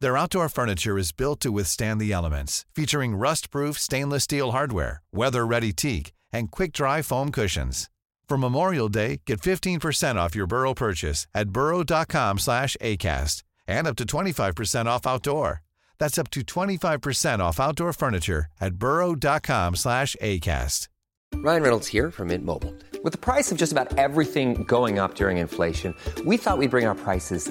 Their outdoor furniture is built to withstand the elements, featuring rust-proof stainless steel hardware, weather-ready teak, and quick-dry foam cushions. For Memorial Day, get 15% off your Burrow purchase at burrow.com slash ACAST and up to 25% off outdoor. That's up to 25% off outdoor furniture at burrow.com slash ACAST. Ryan Reynolds here from Mint Mobile. With the price of just about everything going up during inflation, we thought we'd bring our prices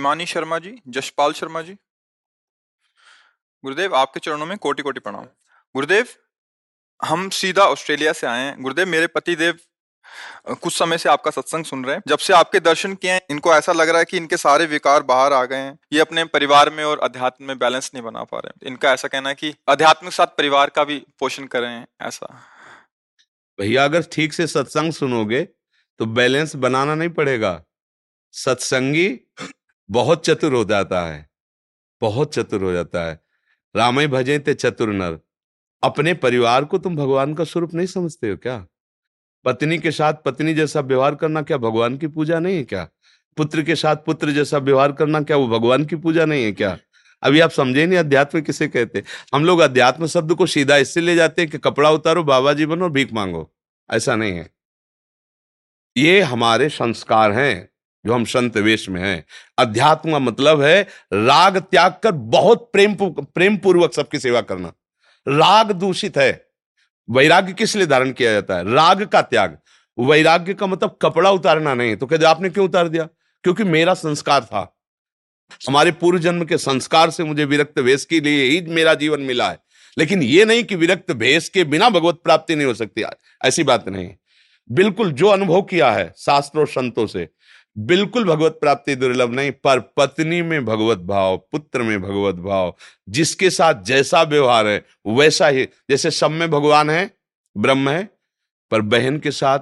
Himani Sharma ji, Jaspal Sharma ji. गुरुदेव, आपके चरणों में कोटि कोटि प्रणाम। गुरुदेव, हम सीधा Australia से आए हैं। गुरुदेव, मेरे पति देव कुछ समय से आपका सत्संग सुन रहे हैं। जब से आपके दर्शन किए हैं, इनको ऐसा लग रहा है कि इनके सारे विकार बाहर आ गए हैं। ये अपने परिवार में और अध्यात्म में बैलेंस नहीं बना पा रहे इनका ऐसा कहना है कि अध्यात्म के साथ परिवार का भी पोषण कर ऐसा। भैया, अगर ठीक से सत्संग सुनोगे तो बैलेंस बनाना नहीं पड़ेगा। सत्संगी बहुत चतुर हो जाता है। बहुत चतुर हो जाता है। रामय भजे ते चतुर नर। अपने परिवार को तुम भगवान का स्वरूप नहीं समझते हो क्या? पत्नी के साथ पत्नी जैसा व्यवहार करना क्या भगवान की पूजा नहीं है क्या? पुत्र के साथ पुत्र जैसा व्यवहार करना क्या वो भगवान की पूजा नहीं है क्या? अभी आप समझे नहीं अध्यात्म किसे कहते हम लोग अध्यात्म शब्द को सीधा इससे ले जाते हैं कि कपड़ा उतारो बाबा जी बनो भीख मांगो। ऐसा नहीं है। ये हमारे संस्कार हैं। जो हम संत वेश में हैं। अध्यात्म का मतलब है राग त्याग कर बहुत प्रेम प्रेम पूर्वक सबकी सेवा करना। राग दूषित है। वैराग्य किस लिए धारण किया जाता है? राग का त्याग। वैराग्य का मतलब कपड़ा उतारना नहीं। तो कहते आपने क्यों उतार दिया? क्योंकि मेरा संस्कार था। हमारे पूर्व जन्म के संस्कार से मुझे विरक्त वेश के लिए ही मेरा जीवन मिला है। लेकिन ये नहीं कि विरक्त भेष के बिना भगवत प्राप्ति नहीं हो सकती। ऐसी बात नहीं। बिल्कुल जो अनुभव किया है शास्त्रों संतों से बिल्कुल भगवत प्राप्ति दुर्लभ नहीं, पर पत्नी में भगवत भाव, पुत्र में भगवत भाव, जिसके साथ जैसा व्यवहार है, वैसा ही, जैसे सब में भगवान है, ब्रह्म है, पर बहन के साथ,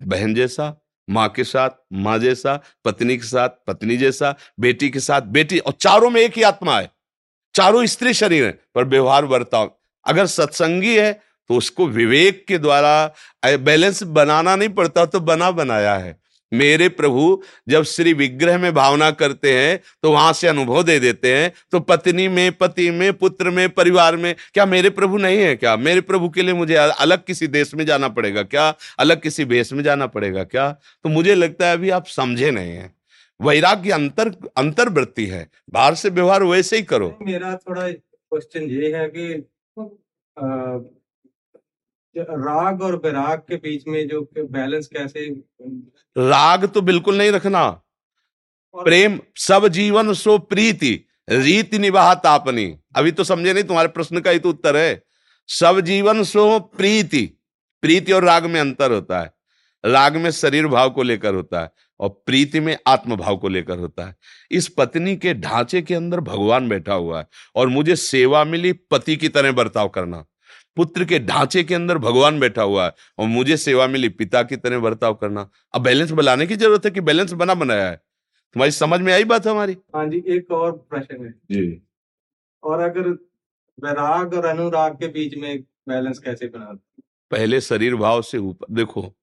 बहन जैसा, माँ के साथ, माँ जैसा, पत्नी के साथ, पत्नी जैसा, बेटी के साथ, बेटी, और चारों में एक ही आत्मा है। चारों स्त्री शरीर है, पर व्यवहार बर्ताव। अगर सत्संगी है तो उसको विवेक के द्वारा बैलेंस बनाना नहीं पड़ता तो बना बनाया है। मेरे प्रभु जब श्री विग्रह में भावना करते हैं तो वहाँ से अनुभव दे देते हैं तो पत्नी में पति में पुत्र में परिवार में क्या मेरे प्रभु नहीं है क्या? मेरे प्रभु के लिए मुझे अलग किसी देश में जाना पड़ेगा क्या? अलग किसी भेष में जाना पड़ेगा क्या? तो मुझे लगता है अभी आप समझे नहीं है। वैराग्य अंतर अंतर्वृत्ति है। बाहर से व्यवहार वैसे ही करो। मेरा थोड़ा क्वेश्चन ये है कि आ, राग और विराग के बीच में जो बैलेंस कैसे राग तो बिल्कुल नहीं रखना। प्रेम सब जीवन सो प्रीति रीति निवाह तापनी अभी तो समझे नहीं तुम्हारे प्रश्न का ही तो उत्तर है। सब जीवन सो प्रीति प्रीति और राग में अंतर होता है। राग में शरीर भाव को लेकर होता है और प्रीति में आत्म भाव को लेकर होता है। इस पत्नी के ढांचे के अंदर भगवान बैठा हुआ है और मुझे सेवा मिली पति की तरह बर्ताव करना। पुत्र के ढांचे के अंदर भगवान बैठा हुआ है और मुझे सेवा मिली पिता की तरह बर्ताव करना। अब बैलेंस बनाने की ज़रूरत है कि बैलेंस बना बनाया है? तुम्हारी समझ में आई बात हमारी? हाँ जी एक और प्रश्न है। जी। और अगर वैराग और अनुराग के बीच में बैलेंस कैसे बना पहले शरीर भाव से ऊपर देखो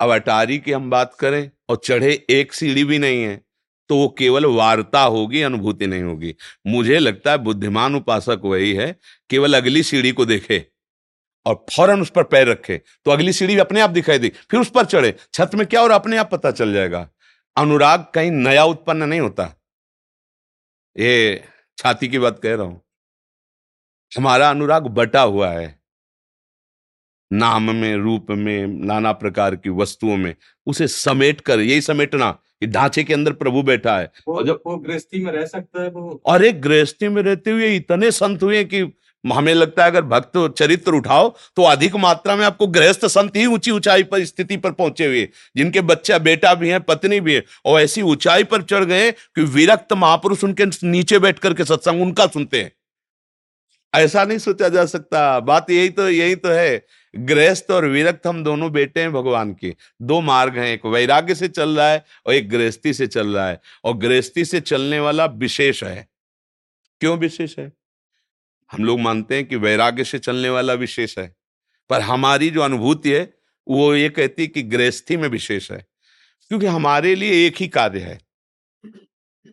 अब अटारी की हम बात करें और चढ़े एक सीढ़ी भी नहीं है। तो वो केवल वार्ता होगी, अनुभूति नहीं होगी। मुझे लगता है बुद्धिमान उपासक वही है, केवल अगली सीढ़ी को देखे और फ़ौरन उस पर पैर रखे। तो अगली सीढ़ी अपने आप दिखाई दी, फिर उस पर चढ़े। छत में क्या और अपने आप पता चल जाएगा? अनुराग कहीं नया उत्पन्न नहीं होता। ये छाती की बात कह रहा हूँ। हमारा अनुराग बटा हुआ है। नाम में, रूप में, नाना प्रकार की वस्तुओं में। उसे समेट कर यही समेटना कि ढांचे के अंदर प्रभु बैठा है। वो जब वो गृहस्थी में रह सकता है वो। और एक गृहस्थी में रहते हुए इतने संत हुए कि हमें लगता है अगर भक्त चरित्र उठाओ तो अधिक मात्रा में आपको गृहस्थ संत ही ऊँची ऊंचाई पर स्थिति पर पहुँचे हुए। जिनके बच्चा बेटा भी है पत्नी भी है और ऐसी ऊंचाई पर चढ़ गए कि विरक्त महापुरुष उनके नीचे बैठ करके सत्संग उनका सुनते हैं। ऐसा नहीं सोचा जा सकता। बात यही तो यही तो है गृहस्थ और विरक्त हम दोनों बेटे हैं भगवान के। दो मार्ग हैं, एक वैराग्य से चल रहा है और एक गृहस्थी से चल रहा है। और गृहस्थी से चलने वाला विशेष है। क्यों विशेष है? हम लोग मानते हैं कि वैराग्य से चलने वाला विशेष है। पर हमारी जो अनुभूति है, वो ये कहती है कि गृहस्थी में विशेष है। क्योंकि हमारे लिए एक ही कार्य है।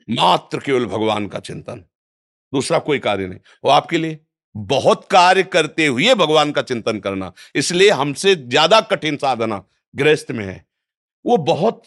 मात्र केवल भगवान का चिंतन। दूसरा कोई कार्य नहीं। वो आपके लिए? बहुत कार्य करते हुए भगवान का चिंतन करना, इसलिए हमसे ज़्यादा कठिन साधना गृहस्थ में है। वो बहुत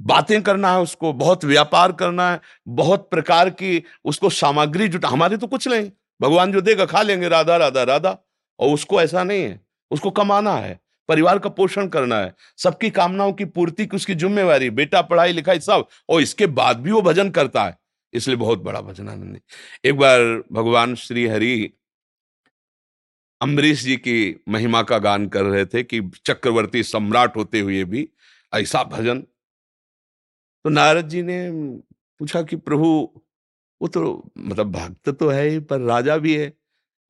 बातें करना है उसको, बहुत व्यापार करना है, बहुत प्रकार की उसको सामग्री जुटा, हमारे तो कुछ नहीं। भगवान जो देगा खा लेंगे, राधा राधा राधा। और उसको ऐसा नहीं है, उसको कमाना है, परिवार का पोषण करना है, सबकी कामनाओं की पूर्ति की उसकी जिम्मेवारी, बेटा, पढ़ाई, लिखाई सब, और इसके बाद भी वो भजन करता है। इसलिए बहुत बड़ा भजन आनंद एक बार भगवान श्री हरि अम्बरीश जी की महिमा का गान कर रहे थे कि चक्रवर्ती सम्राट होते हुए भी ऐसा भजन। तो नारद जी ने पूछा कि प्रभु, वो तो मतलब भक्त तो है ही, पर राजा भी है,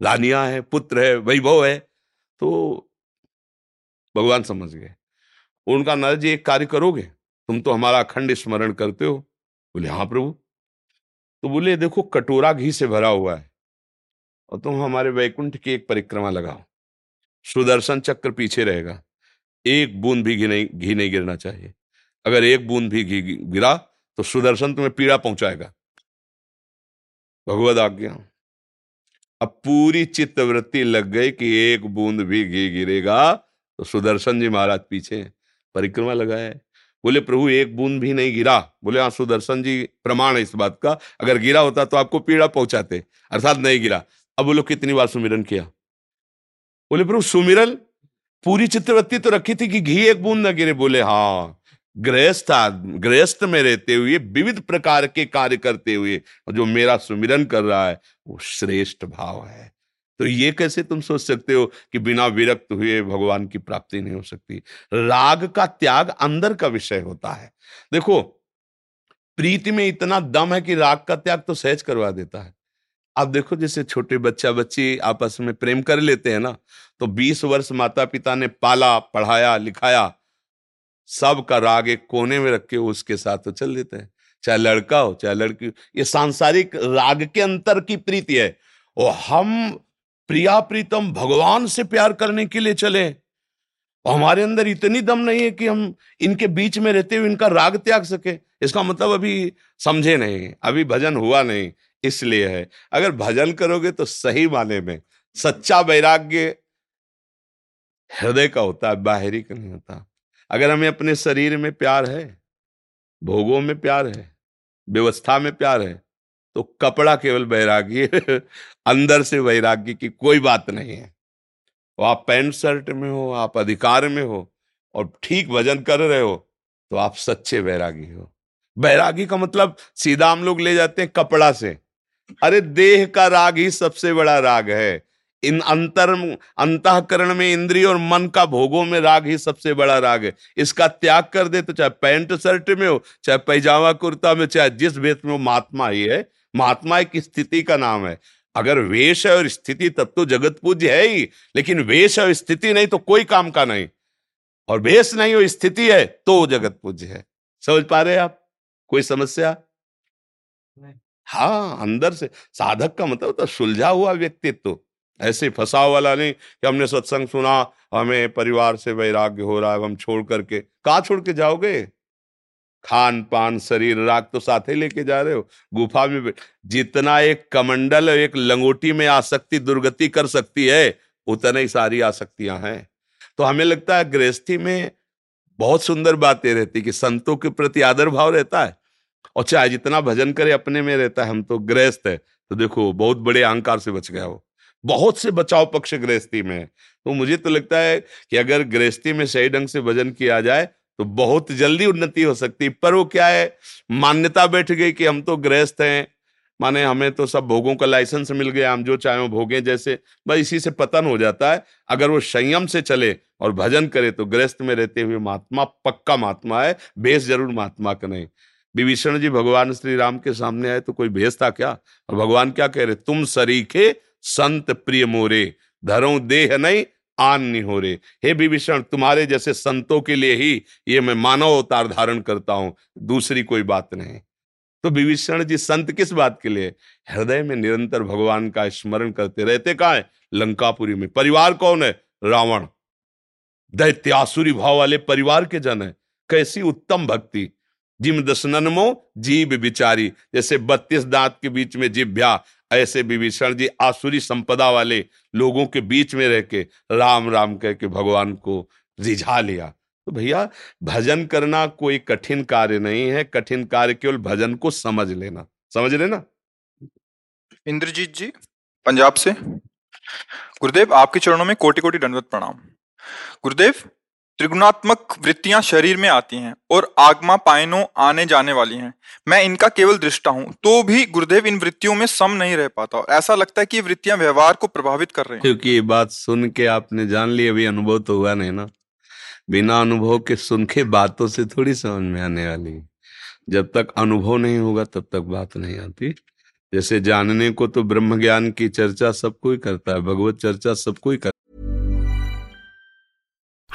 रानिया है, पुत्र है, वैभव है। तो भगवान समझ गए। उनका नारद जी, एक कार्य करोगे? तुम तो हमारा अखंड स्मरण करते हो। बोले हाँ प्रभु। तो बोले, देखो, कटोरा घी से भरा हुआ है। और तुम हमारे वैकुंठ की एक परिक्रमा लगाओ। सुदर्शन चक्र पीछे रहेगा। एक बूंद भी घी नहीं घी नहीं गिरना चाहिए। अगर एक बूंद भी घी गिरा तो सुदर्शन तुम्हें पीड़ा पहुंचाएगा। भगवत आज्ञा। अब पूरी चित्तवृत्ति लग गई कि एक बूंद भी घी गिरेगा तो सुदर्शन जी महाराज पीछे परिक्रमा लगाए। बोले, प्रभु, एक बूंद भी नहीं गिरा। बोले हाँ सुदर्शन जी प्रमाण है इस बात का। अगर गिरा होता तो आपको पीड़ा पहुंचाते। अर्थात नहीं गिरा। अब बोलो कितनी बार सुमिरन किया? बोले, प्रभु, सुमिरन पूरी चित्रवृत्ति तो रखी थी कि घी एक बूंद न गिरे। बोले हाँ गृहस्थ गृहस्थ में रहते हुए, विविध प्रकार के कार्य करते हुए जो मेरा सुमिरन कर रहा है, वो श्रेष्ठ भाव है। तो ये कैसे तुम सोच सकते हो कि बिना विरक्त हुए भगवान की प्राप्ति नहीं हो सकती? राग का त्याग अंदर का विषय होता है। देखो, प्रीति में इतना दम है कि राग का त्याग तो सहज करवा देता है। आप देखो जैसे छोटे बच्चा बच्ची आपस में प्रेम कर लेते हैं ना तो 20 वर्ष माता पिता ने पाला, पढ़ाया, लिखाया सब का राग एक कोने में रख के उसके साथ तो चल देते हैं। चाहे लड़का हो, चाहे लड़की ये सांसारिक राग के अंतर की प्रीति है। और हम प्रिया प्रीतम भगवान से प्यार करने के लिए चले और हमारे अंदर इतनी दम नहीं है कि हम इनके बीच में रहते हुए इनका राग त्याग सके। इसका मतलब अभी समझे नहीं, अभी भजन हुआ नहीं इसलिए है। अगर भजन करोगे तो सही माने में, सच्चा वैराग्य हृदय का होता है, बाहरी का नहीं होता। अगर हमें अपने शरीर में प्यार है, भोगों में प्यार है, व्यवस्था में प्यार है तो कपड़ा केवल वैराग्य, अंदर से वैराग्य की कोई बात नहीं है। तो आप पैंट शर्ट में हो, आप अधिकार में हो और ठीक वज़न कर रहे हो तो आप सच्चे वैरागी हो। वैरागी का मतलब सीधा हम लोग ले जाते हैं कपड़ा से। अरे देह का राग ही सबसे बड़ा राग है। इन अंतर, अंतकरण में इंद्रिय और मन का भोगों में राग ही सबसे बड़ा राग है। इसका त्याग कर दे तो चाहे पैंट शर्ट में हो, चाहे पैजामा कुर्ता में, चाहे जिस वेश में हो, महात्मा ही है। महात्मा एक स्थिति का नाम है। अगर वेश है और स्थिति तब तो जगत पूज्य है ही, लेकिन वेश और स्थिति नहीं तो कोई काम का नहीं। और वेश नहीं हो स्थिति है तो जगत पूज्य है। समझ पा रहे आप? कोई समस्या? हाँ अंदर से, साधक का मतलब तो सुलझा हुआ व्यक्तित्व। ऐसे फंसाव वाला नहीं कि हमने सत्संग सुना, हमें परिवार से वैराग्य हो रहा है हम छोड़ करके, कहा छोड़ के जाओगे? खान पान शरीर, राग तो साथ ही लेके जा रहे हो, गुफा में जितना एक कमंडल, एक लंगोटी में आसक्ति, दुर्गति कर सकती है, उतना ही सारी आसक्तियाँ हैं। तो हमें लगता है गृहस्थी में बहुत सुंदर बातें रहती कि संतों के प्रति आदर भाव रहता है और चाहे जितना भजन करे अपने में रहता है, हम तो गृहस्थ है। तो देखो, बहुत बड़े अहंकार से बच गया वो। बहुत से बचाव पक्ष गृहस्थी में है। तो मुझे तो लगता है कि अगर गृहस्थी में सही ढंग से भजन किया जाए तो बहुत जल्दी उन्नति हो सकती पर वो क्या है, मान्यता बैठ गई कि हम तो गृहस्थ हैं। माने हमें तो सब भोगों का लाइसेंस मिल गया, हम जो चाहे वो भोगे जैसे। बस इसी से पतन हो जाता है। अगर वो संयम से चले और भजन करे तो गृहस्थ में रहते हुए महात्मा पक्का महात्मा है, बेस ज़रूर महात्मा का नहीं। विभीषण जी, भगवान श्री राम के सामने आए तो कोई भेज था क्या? और भगवान क्या कह रहे? तुम सरीखे संत प्रिय मोरे, धरो देह नहीं, आन नहीं हो रहे हे विभीषण, तुम्हारे जैसे संतों के लिए ही ये मैं मानव अवतार धारण करता हूँ, दूसरी कोई बात नहीं। तो विभीषण जी, संत किस बात के लिए? हृदय में निरंतर भगवान का स्मरण करते रहते कहा है? लंकापुरी में। परिवार कौन है? रावण। दैत्यासुरी भाव वाले परिवार के जन है। कैसी उत्तम भक्ति। जिम दशनमो जीव बिचारी जैसे बत्तीस दांत के बीच में जिभ्या ऐसे विभीषण जी आसुरी संपदा वाले लोगों के बीच में रह के राम राम कह के भगवान को रिझा लिया। तो भैया, भजन करना कोई कठिन कार्य नहीं है, कठिन कार्य केवल भजन को समझ लेना। समझ लेना? इंद्रजीत जी, पंजाब से। गुरुदेव, आपके चरणों में कोटि कोटि दंडवत प्रणाम। गुरुदेव त्रिगुणात्मक वृत्तियाँ शरीर में आती हैं और आगमा पायनों आने जाने वाली हैं। मैं इनका केवल दृष्टा हूँ तो भी गुरुदेव इन वृत्तियों में सम नहीं रह पाता और ऐसा लगता है कि वृत्तियाँ व्यवहार को प्रभावित कर रही हैं। क्योंकि ये बात सुन के आपने जान ली, अभी अनुभव तो हुआ नहीं ना। बिना अनुभव के सुन के बातों से थोड़ी समझ में आने वाली है। जब तक अनुभव नहीं होगा, तब तक बात नहीं आती। जैसे जानने को तो ब्रह्म ज्ञान की चर्चा सब कोई करता है, भगवत चर्चा सब कोई करता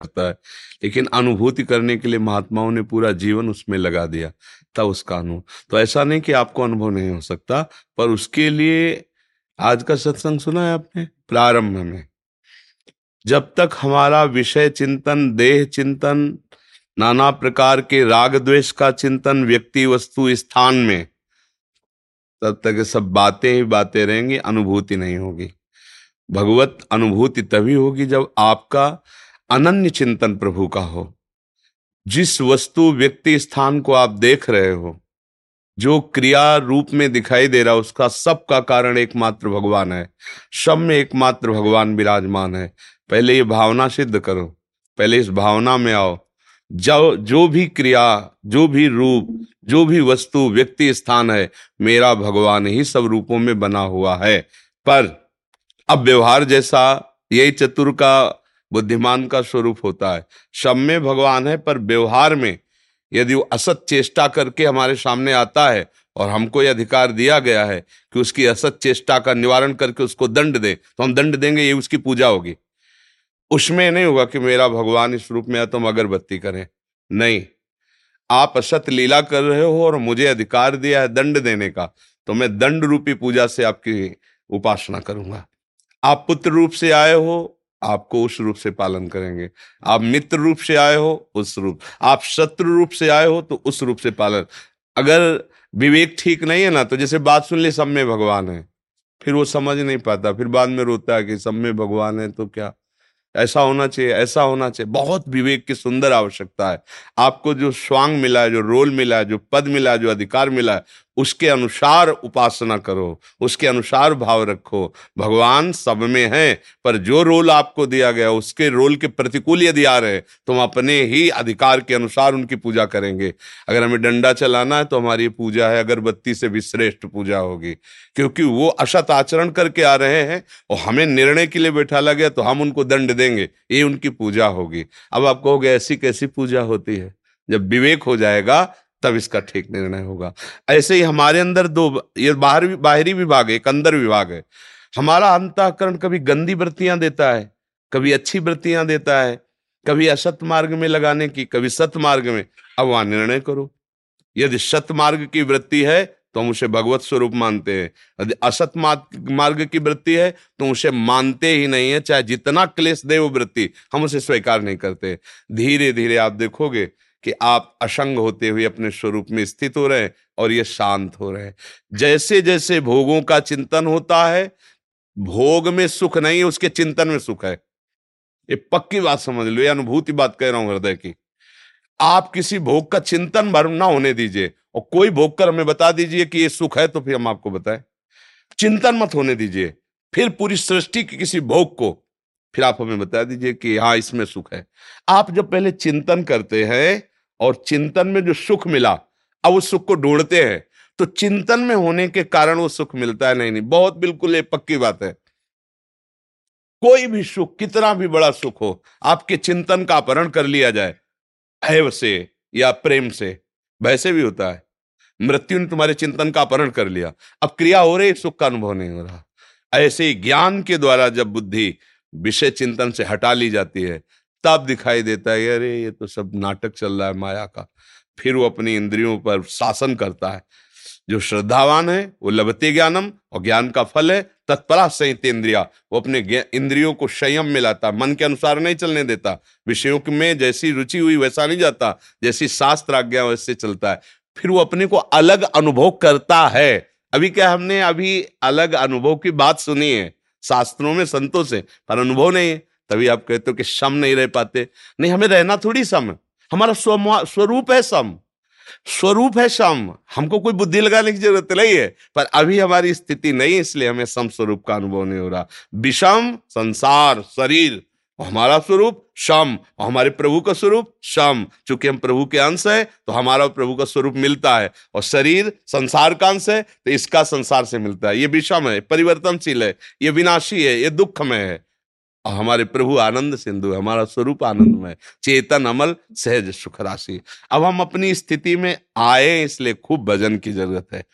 करता है। लेकिन अनुभूति करने के लिए महात्माओं ने पूरा जीवन उसमें लगा दिया, तब उसका अनुभव। तो ऐसा नहीं कि आपको अनुभव नहीं हो सकता, पर उसके लिए आज का सत्संग सुना है आपने? प्रारंभ में। जब तक हमारा विषय चिंतन, देह चिंतन, नाना प्रकार के राग द्वेष का चिंतन, व्यक्ति, वस्तु, स्थान में, तब तक सब बातें ही बातें रहेंगी, अनुभूति नहीं होगी। भगवत अनुभूति तभी होगी जब आपका अनन्य चिंतन प्रभु का हो। जिस वस्तु, व्यक्ति, स्थान को आप देख रहे हो, जो क्रिया रूप में दिखाई दे रहा उसका सबका कारण एकमात्र भगवान है। सब में एकमात्र भगवान विराजमान है। पहले ये भावना सिद्ध करो, पहले इस भावना में आओ। जो जो भी क्रिया, जो भी रूप, जो भी वस्तु, व्यक्ति, स्थान है, मेरा भगवान ही सब रूपों में बना हुआ है। पर, अब व्यवहार जैसा, यही चतुर का बुद्धिमान का स्वरूप होता है। सब में भगवान है, पर व्यवहार में यदि वो असत चेष्टा करके हमारे सामने आता है और हमको यह अधिकार दिया गया है कि उसकी असत चेष्टा का निवारण करके उसको दंड दे तो हम दंड देंगे, ये उसकी पूजा होगी। उसमें नहीं होगा कि मेरा भगवान इस रूप में है हम अगरबत्ती करें। नहीं। आप असत लीला कर रहे हो और मुझे अधिकार दिया है दंड देने का तो मैं दंड रूपी पूजा से आपकी उपासना करूँगा। आप पुत्र रूप से आए हो आपको उस रूप से पालन करेंगे। आप मित्र रूप से आए हो, उस रूप। आप शत्रु रूप से आए हो तो उस रूप से पालन। अगर विवेक ठीक नहीं है ना तो जैसे बात सुन ली, सब में भगवान है। फिर वो समझ नहीं पाता, फिर बाद में रोता है कि सब में भगवान है तो क्या? ऐसा होना चाहिए, ऐसा होना चाहिए। बहुत विवेक की सुंदर आवश्यकता है। आपको जो स्वांग मिला है, जो रोल मिला है, जो पद मिला है, जो अधिकार मिला है उसके अनुसार उपासना करो, उसके अनुसार भाव रखो। भगवान सब में है, पर जो रोल आपको दिया गया, उसके रोल के प्रतिकूल यदि आ रहे तो हम अपने ही अधिकार के अनुसार उनकी पूजा करेंगे। अगर हमें डंडा चलाना है तो हमारी पूजा है, अगरबत्ती से भी श्रेष्ठ पूजा होगी। क्योंकि वो असत आचरण करके आ रहे हैं, और हमें निर्णय के लिए बैठाला गया तो हम उनको दंड देंगे। ये उनकी पूजा होगी। अब आप कहोगे, ऐसी कैसी पूजा होती है? जब विवेक हो जाएगा तब इसका ठीक निर्णय होगा। ऐसे ही हमारे अंदर दो, ये बाहर बाहरी विभाग है, एक अंदर विभाग है। हमारा अंतकरण कभी गंदी वृत्तियाँ देता है, कभी अच्छी वृत्तियाँ देता है, कभी असत मार्ग में लगाने की, कभी सत मार्ग में। अब वहाँ निर्णय करो। यदि सत मार्ग की वृत्ति है तो हम उसे भगवत स्वरूप मानते हैं। यदि असत मार्ग की वृत्ति है तो उसे मानते ही नहीं है, चाहे जितना क्लेश दे वो वृत्ति, हम उसे स्वीकार नहीं करते। धीरे धीरे आप देखोगे कि आप असंग होते हुए अपने स्वरूप में स्थित हो रहे हैं और ये शांत हो रहे हैं। जैसे जैसे भोगों का चिंतन होता है, भोग में सुख नहीं, उसके चिंतन में सुख है। ये पक्की बात समझ लो, ये अनुभूति बात कह रहा हूँ हृदय की। आप किसी भोग का चिंतन भर ना होने दीजिए और कोई भोग कर हमें बता दीजिए कि ये सुख है तो फिर हम आपको बताएँ। चिंतन मत होने दीजिए, फिर पूरी सृष्टि के किसी भोग को, फिर आप हमें बता दीजिए कि हाँ इसमें सुख है। आप जब पहले चिंतन करते हैं और चिंतन में जो सुख मिला, अब उस सुख को ढूंढते हैं। तो चिंतन में होने के कारण वो सुख मिलता है नहीं नहीं। बहुत बिल्कुल ये पक्की बात है। कोई भी सुख, कितना भी बड़ा सुख हो, आपके चिंतन का अपहरण कर लिया जाए हैव से या प्रेम से वैसे भी होता है। मृत्यु ने तुम्हारे चिंतन का अपहरण कर लिया। अब क्रिया हो रही, सुख का अनुभव नहीं हो रहा। ऐसे ही ज्ञान के द्वारा जब बुद्धि विषय चिंतन से हटा ली जाती है तब दिखाई देता है, अरे, ये तो सब नाटक चल रहा है माया का। फिर वो अपनी इंद्रियों पर शासन करता है। जो श्रद्धावान है, वो लभते ज्ञानम और ज्ञान का फल है तत्परा संहित इंद्रिया। वो अपने इंद्रियों को संयम में लाता, मन के अनुसार नहीं चलने देता। विषयों में जैसी रुचि हुई, वैसा नहीं जाता, जैसी शास्त्र आज्ञा वैसे चलता है। फिर वो अपने को अलग अनुभव करता है। अभी क्या हमने अभी अलग अनुभव की बात सुनी है? शास्त्रों में संतों से पर अनुभव नहीं है। तभी आप कहते हो कि सम नहीं रह पाते। नहीं, हमें रहना थोड़ी सम हमारा स्वरूप है सम स्वरूप है सम हमको कोई बुद्धि लगाने की ज़रूरत नहीं है। पर अभी हमारी स्थिति नहीं है इसलिए हमें सम स्वरूप का अनुभव नहीं हो रहा। विषम संसार, शरीर हमारा स्वरूप सम और हमारे प्रभु का स्वरूप सम चूँकि हम प्रभु के अंश है तो हमारा प्रभु का स्वरूप मिलता है। और शरीर संसार का अंश है तो इसका संसार से मिलता है। ये विषम है परिवर्तनशील है, ये विनाशी है, ये दुखमय है। और हमारे प्रभु आनंद सिंधु, हमारा स्वरूप आनंदमय, चेतन अमल, सहज सुख राशि। अब हम अपनी स्थिति में आए, इसलिए खूब भजन की ज़रूरत है।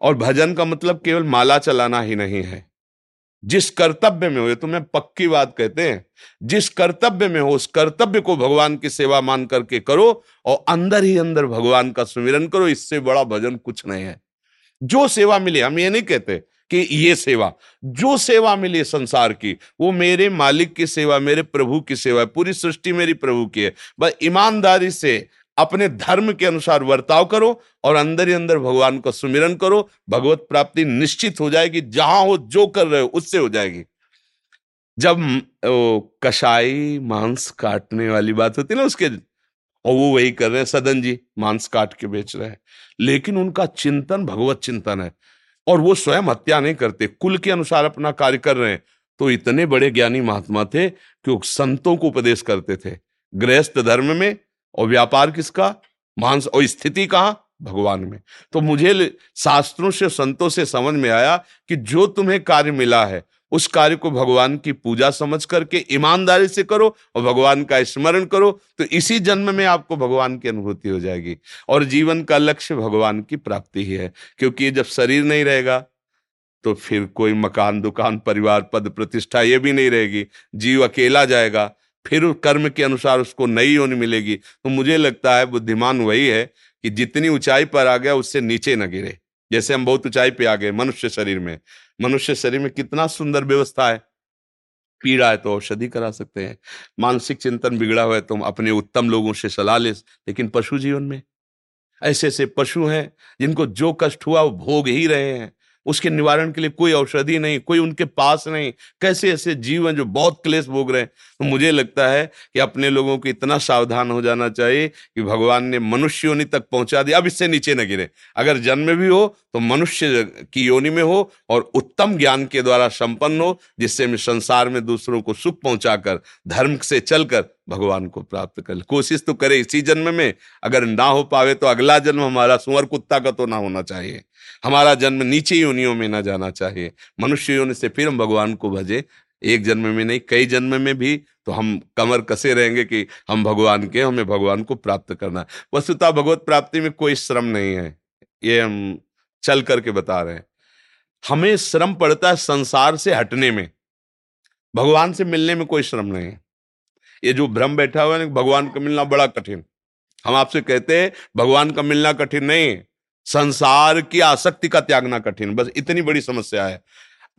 और भजन का मतलब केवल माला चलाना ही नहीं है। जिस कर्तव्य में हो, ये तुम्हें पक्की बात कहते हैं, जिस कर्तव्य में हो, उस कर्तव्य को भगवान की सेवा मान करके करो और अंदर ही अंदर भगवान का सुमिरन करो, इससे बड़ा भजन कुछ नहीं है। जो सेवा मिले, हम ये नहीं कहते कि ये सेवा, जो सेवा मिली संसार की, वो मेरे मालिक की सेवा, मेरे प्रभु की सेवा है, पूरी सृष्टि मेरी प्रभु की है। बस ईमानदारी से अपने धर्म के अनुसार वर्ताव करो और अंदर ही अंदर भगवान का सुमिरन करो, भगवत प्राप्ति निश्चित हो जाएगी, जहाँ हो, जो कर रहे हो, उससे हो जाएगी। जब कसाई मांस काटने वाली बात होती ना उसके, और वो वही कर रहे हैं, सदन जी मांस काट के बेच रहे हैं। लेकिन उनका चिंतन भगवत चिंतन है। और वो स्वयं हत्या नहीं करते, कुल के अनुसार अपना कार्य कर रहे हैं। तो इतने बड़े ज्ञानी महात्मा थे कि वो संतों को उपदेश करते थे। गृहस्थ धर्म में और व्यापार किसका? मांस और स्थिति कहाँ? भगवान में। तो मुझे शास्त्रों से, संतों से समझ में आया कि जो तुम्हें कार्य मिला है उस कार्य को भगवान की पूजा समझ करके, ईमानदारी से करो और भगवान का स्मरण करो तो इसी जन्म में आपको भगवान की अनुभूति हो जाएगी। और जीवन का लक्ष्य भगवान की प्राप्ति ही है, क्योंकि जब शरीर नहीं रहेगा तो फिर कोई मकान, दुकान, परिवार, पद, प्रतिष्ठा ये भी नहीं रहेगी। जीव अकेला जाएगा, फिर कर्म के अनुसार उसको नई योनि मिलेगी। तो मुझे लगता है, बुद्धिमान वही है कि जितनी ऊंचाई पर आ गया, उससे नीचे न गिरे। जैसे हम बहुत ऊंचाई पे आ गए मनुष्य शरीर में। मनुष्य शरीर में कितना सुंदर व्यवस्था है। पीड़ा है तो औषधि करा सकते हैं। मानसिक चिंतन बिगड़ा हुआ है तो अपने उत्तम लोगों से सलाह ले लेकिन पशु जीवन में ऐसे ऐसे पशु हैं जिनको जो कष्ट हुआ वो भोग ही रहे हैं। उसके निवारण के लिए कोई औषधि नहीं, कोई उनके पास नहीं। कैसे ऐसे जीव हैं जो बहुत क्लेश भोग रहे हैं? तो मुझे लगता है कि अपने लोगों को इतना सावधान हो जाना चाहिए कि भगवान ने मनुष्य योनि तक पहुँचा दिया। अब इससे नीचे न गिरे। अगर जन्म भी हो तो मनुष्य की योनि में हो और उत्तम ज्ञान के द्वारा संपन्न हो, जिससे मैं संसार में दूसरों को सुख पहुंचाकर, धर्म से चलकर भगवान को प्राप्त कर कोशिश तो करे इसी जन्म में। अगर ना हो पावे तो अगला जन्म हमारा सुअर कुत्ता का तो ना होना चाहिए। हमारा जन्म नीचे योनियों में ना जाना चाहिए। मनुष्य योनि से फिर हम भगवान को भजे। एक जन्म में नहीं, कई जन्म में भी तो हम कमर कसे रहेंगे कि हम भगवान के, हमें भगवान को प्राप्त करना है। वस्तुता भगवत प्राप्ति में कोई श्रम नहीं है। ये हम चल करके बता रहे हैं। हमें श्रम पड़ता है संसार से हटने में। भगवान से मिलने में कोई श्रम नहीं है। ये जो भ्रम बैठा हुआ है भगवान का मिलना बड़ा कठिन। हम आपसे कहते हैं, भगवान का मिलना कठिन नहीं संसार की आसक्ति का त्यागना कठिन। बस इतनी बड़ी समस्या है।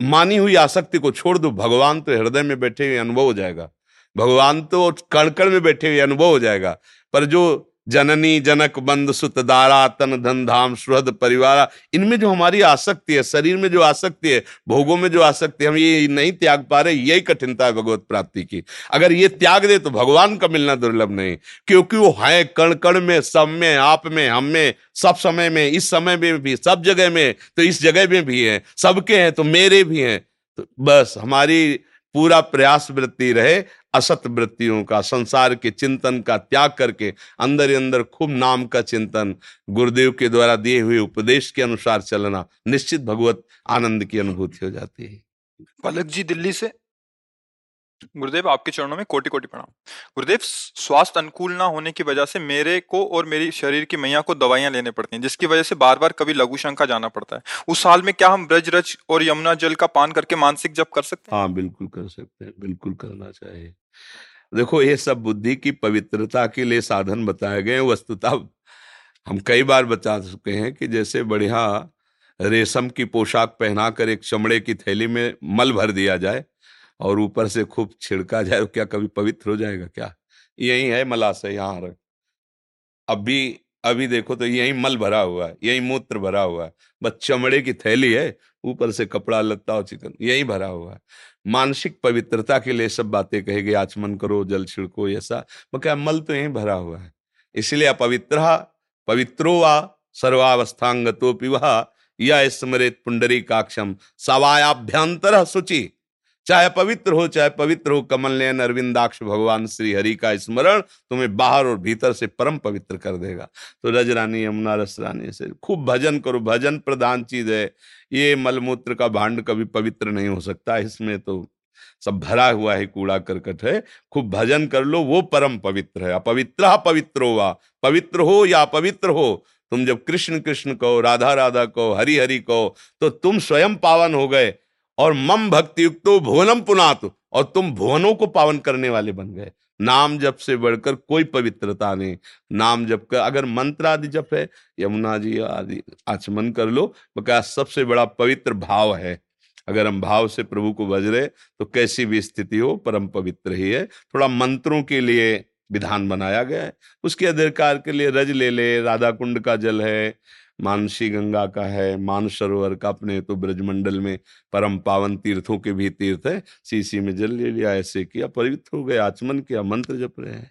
मानी हुई आसक्ति को छोड़ दो। भगवान तो हृदय में बैठे हुए अनुभव हो जाएगा। भगवान तो कणकण में बैठे हुए अनुभव हो जाएगा। पर जो जननी जनक बंद सुत दारा, तन धन धाम सुहद परिवार। इनमें जो हमारी आसक्ति है, शरीर में जो आसक्ति है, भोगों में जो आसक्ति है, हम ये नहीं त्याग पा रहे, यही कठिनता है भगवत प्राप्ति की। अगर ये त्याग दे तो भगवान का मिलना दुर्लभ नहीं, क्योंकि वो है कण कण में, सब में, आप में, हम में, सब समय में, इस समय में भी, सब जगह में तो इस जगह में भी है, सबके हैं तो मेरे भी हैं। तो बस हमारी पूरा प्रयास वृत्ति रहे, असत वृत्तियों का, संसार के चिंतन का त्याग करके अंदर ही अंदर खूब नाम का चिंतन, गुरुदेव के द्वारा दिए हुए उपदेश के अनुसार चलना, निश्चित भगवत आनंद की अनुभूति हो जाती है। पलक जी दिल्ली से? गुरुदेव, आपके चरणों में कोटि कोटि प्रणाम। गुरुदेव स्वास्थ्य अनुकूल ना होने की वजह से मेरे को और मेरी शरीर की मैया को दवाइयाँ लेने पड़ती हैं, जिसकी वजह से बार बार कभी लघु शंका जाना पड़ता है। उस साल में क्या हम ब्रज रज और यमुना जल का पान करके मानसिक जप कर सकते हैं? हाँ बिल्कुल कर सकते हैं, बिल्कुल करना चाहिए। देखो, ये सब बुद्धि की पवित्रता के लिए साधन बताए गए वस्तुता हम कई बार बता चुके हैं कि जैसे बढ़िया रेशम की पोशाक पहनाकर एक चमड़े की थैली में मल भर दिया जाए और ऊपर से खूब छिड़का जाए क्या कभी पवित्र हो जाएगा क्या? यही है मलाशय यहाँ रख। अभी अभी देखो तो यही मल भरा हुआ है, यही मूत्र भरा हुआ है। बस चमड़े की थैली है, ऊपर से कपड़ा, लत्ता और चिकन, यही भरा हुआ है। मानसिक पवित्रता के लिए सब बातें कहेगी आचमन करो, जल छिड़को, ऐसा। क्या मल तो यही भरा हुआ है? इसलिए अपवित्र पवित्रो वा, सर्वावस्थांगतो पिवा या स्मृत पुंडरी काक्षम सवायाभ्यंतर शुचि। चाहे पवित्र हो, चाहे पवित्र हो कमल नयन अरविंदाक्ष भगवान श्री हरि का स्मरण तुम्हें बाहर और भीतर से परम पवित्र कर देगा। तो रज रानी, यमुना रस रानी से खूब भजन करो, भजन प्रधान चीज़ है। ये मलमूत्र का भांड कभी पवित्र नहीं हो सकता, इसमें तो सब भरा हुआ है, कूड़ा करकट है। खूब भजन कर लो, वो परम पवित्र है। अपवित्र पवित्र हो पवित्र हो या अपवित्र हो, तुम जब कृष्ण कृष्ण कहो, राधा राधा कहो, हरि हरि कहो तो तुम स्वयं पावन हो गए। और मम भक्ति युक्तो भुवनम पुनात। और तुम भुवनों को पावन करने वाले बन गए। नाम जप से बढ़कर कोई पवित्रता नहीं। नाम जप कर अगर मंत्र आदि जप है, यमुना जी आदि आचमन कर लो क्या सबसे बड़ा पवित्र भाव है। अगर हम भाव से प्रभु को बज रहे तो कैसी भी स्थिति हो, परम पवित्र ही है। थोड़ा मंत्रों के लिए विधान बनाया गया है। उसके अधिकार के लिए रज ले ले राधा कुंड का जल है मानसी गंगा का है मानसरोवर का अपने तो ब्रजमंडल में परम पावन तीर्थों के भी तीर्थ है। सीसी में जल ले लिया, ऐसे किया, पवित्र हो गए, आचमन किया, मंत्र जप रहे हैं।